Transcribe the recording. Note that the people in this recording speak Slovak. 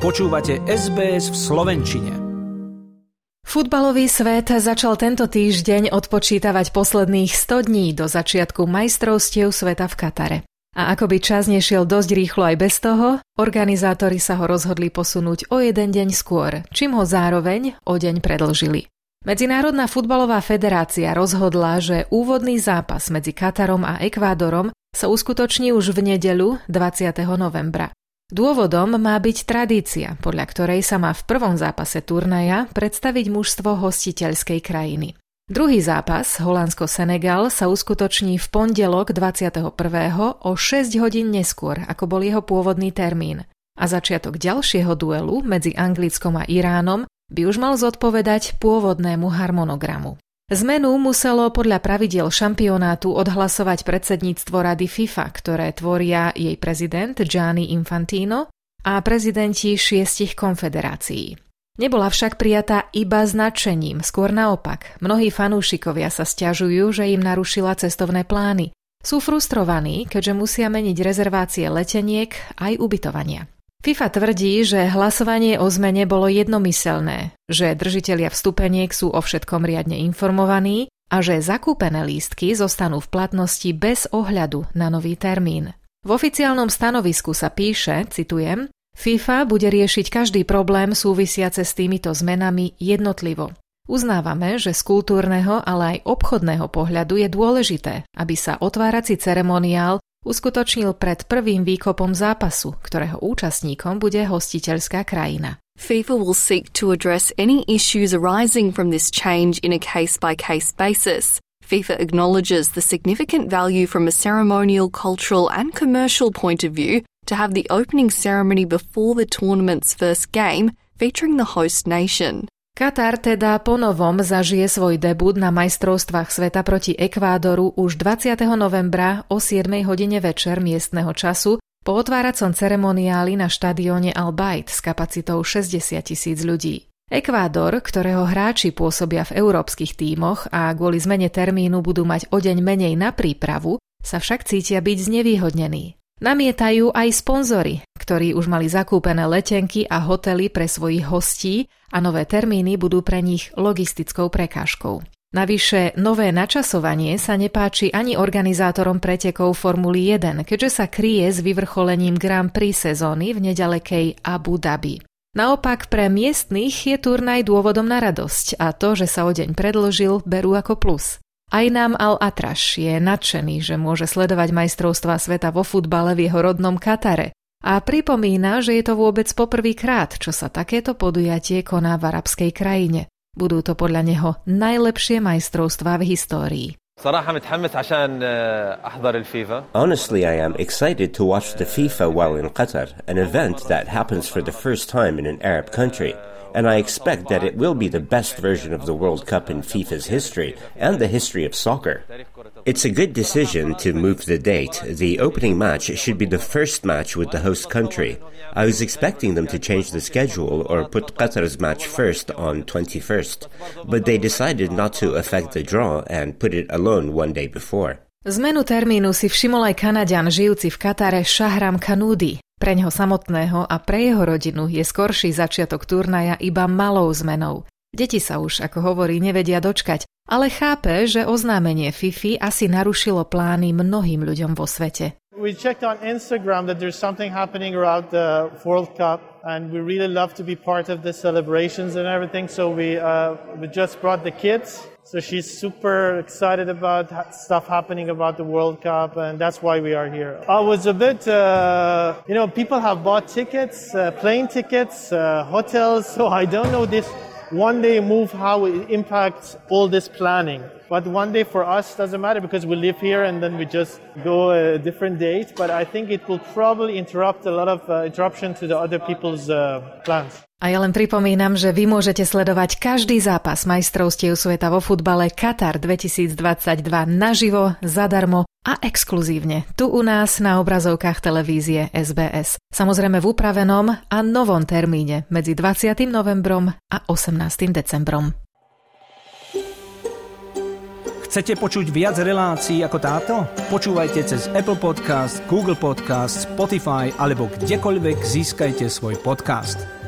Počúvate SBS v Slovenčine. Futbalový svet začal tento týždeň odpočítavať posledných 100 dní do začiatku majstrovstiev sveta v Katare. A ako by čas nešiel dosť rýchlo aj bez toho, organizátori sa ho rozhodli posunúť o jeden deň skôr, čím ho zároveň o deň predlžili. Medzinárodná futbalová federácia rozhodla, že úvodný zápas medzi Katarom a Ekvádorom sa uskutoční už v nedeľu 20. novembra. Dôvodom má byť tradícia, podľa ktorej sa má v prvom zápase turnaja predstaviť mužstvo hostiteľskej krajiny. Druhý zápas, Holandsko-Senegal, sa uskutoční v pondelok 21. o 6 hodín neskôr, ako bol jeho pôvodný termín. A začiatok ďalšieho duelu medzi Anglickom a Iránom by už mal zodpovedať pôvodnému harmonogramu. Zmenu muselo podľa pravidiel šampionátu odhlasovať predsedníctvo Rady FIFA, ktoré tvoria jej prezident Gianni Infantino a prezidenti šiestich konfederácií. Nebola však prijatá iba značením, skôr naopak. Mnohí fanúšikovia sa stiažujú, že im narušila cestovné plány. Sú frustrovaní, keďže musia meniť rezervácie leteniek aj ubytovania. FIFA tvrdí, že hlasovanie o zmene bolo jednomyselné, že držitelia vstupeniek sú o všetkom riadne informovaní a že zakúpené lístky zostanú v platnosti bez ohľadu na nový termín. V oficiálnom stanovisku sa píše, citujem, FIFA bude riešiť každý problém súvisiace s týmito zmenami jednotlivo. Uznávame, že z kultúrneho, ale aj obchodného pohľadu je dôležité, aby sa otvárací ceremoniál uskutočnil pred prvým výkopom zápasu, ktorého účastníkom bude hostiteľská krajina. FIFA will seek to address any issues arising from this change in a case by case basis. FIFA acknowledges the significant value from a ceremonial, cultural, and commercial point of view to have the opening ceremony before the tournament's first game featuring the host nation. Katar teda ponovom zažije svoj debut na majstrovstvách sveta proti Ekvádoru už 20. novembra o 7 hodine večer miestneho času po otváracom ceremoniáli na štadióne Al s kapacitou 60 tisíc ľudí. Ekvádor, ktorého hráči pôsobia v európskych tímoch a kvôli zmene termínu budú mať o deň menej na prípravu, sa však cítia byť znevýhodnení. Namietajú aj sponzory, ktorí už mali zakúpené letenky a hotely pre svojich hostí a nové termíny budú pre nich logistickou prekážkou. Navyše, nové načasovanie sa nepáči ani organizátorom pretekov Formuly 1, keďže sa kryje s vyvrcholením Grand Prix sezóny v nedalekej Abu Dhabi. Naopak pre miestnych je turnaj dôvodom na radosť a to, že sa o deň predložil, berú ako plus. Aj nám Al-Atraš je nadšený, že môže sledovať majstrovstvá sveta vo futbale v jeho rodnom Katare a pripomína, že je to vôbec poprvýkrát, čo sa takéto podujatie koná v arabskej krajine. Budú to podľa neho najlepšie majstrovstvá v histórii. Honestly, I am excited to watch the FIFA while in Qatar, an event that happens for the first time in an Arab country. And I expect that it will be the best version of the World Cup in FIFA's history and the history of soccer. It's a good decision to move the date. The opening match should be the first match with the host country. I was expecting them to change the schedule or put Qatar's match first on 21st, but they decided not to affect the draw and put it alone one day before. Zmenu termínu si všimol aj Kanadian žijúci v Katare Shahram Kanudi. Pre neho samotného a pre jeho rodinu je skorší začiatok turnaja iba malou zmenou. Deti sa už, ako hovorí, nevedia dočkať, ale chápe, že oznámenie Fifi asi narušilo plány mnohým ľuďom vo svete. We checked on Instagram that there's something happening around the World Cup and we really love to be part of the celebrations and everything so we, uh, we just brought the kids So she's super excited about stuff happening about the World Cup, and that's why we are here. I was a bit, uh, you know, people have bought tickets, uh, plane tickets, uh, hotels, so I don't know this one day move how it impacts all this planning. But one day for us doesn't matter because we live here and then we just go a different date. But I think it will probably interrupt a lot of uh, interruption to the other people's uh, plans. A ja len pripomínam, že vy môžete sledovať každý zápas majstrovstiev sveta vo futbale Qatar 2022 naživo, zadarmo a exkluzívne tu u nás na obrazovkách televízie SBS. Samozrejme v upravenom a novom termíne medzi 20. novembrom a 18. decembrom. Chcete počuť viac relácií ako táto? Počúvajte cez Apple Podcast, Google Podcast, Spotify alebo kdekoľvek získajte svoj podcast.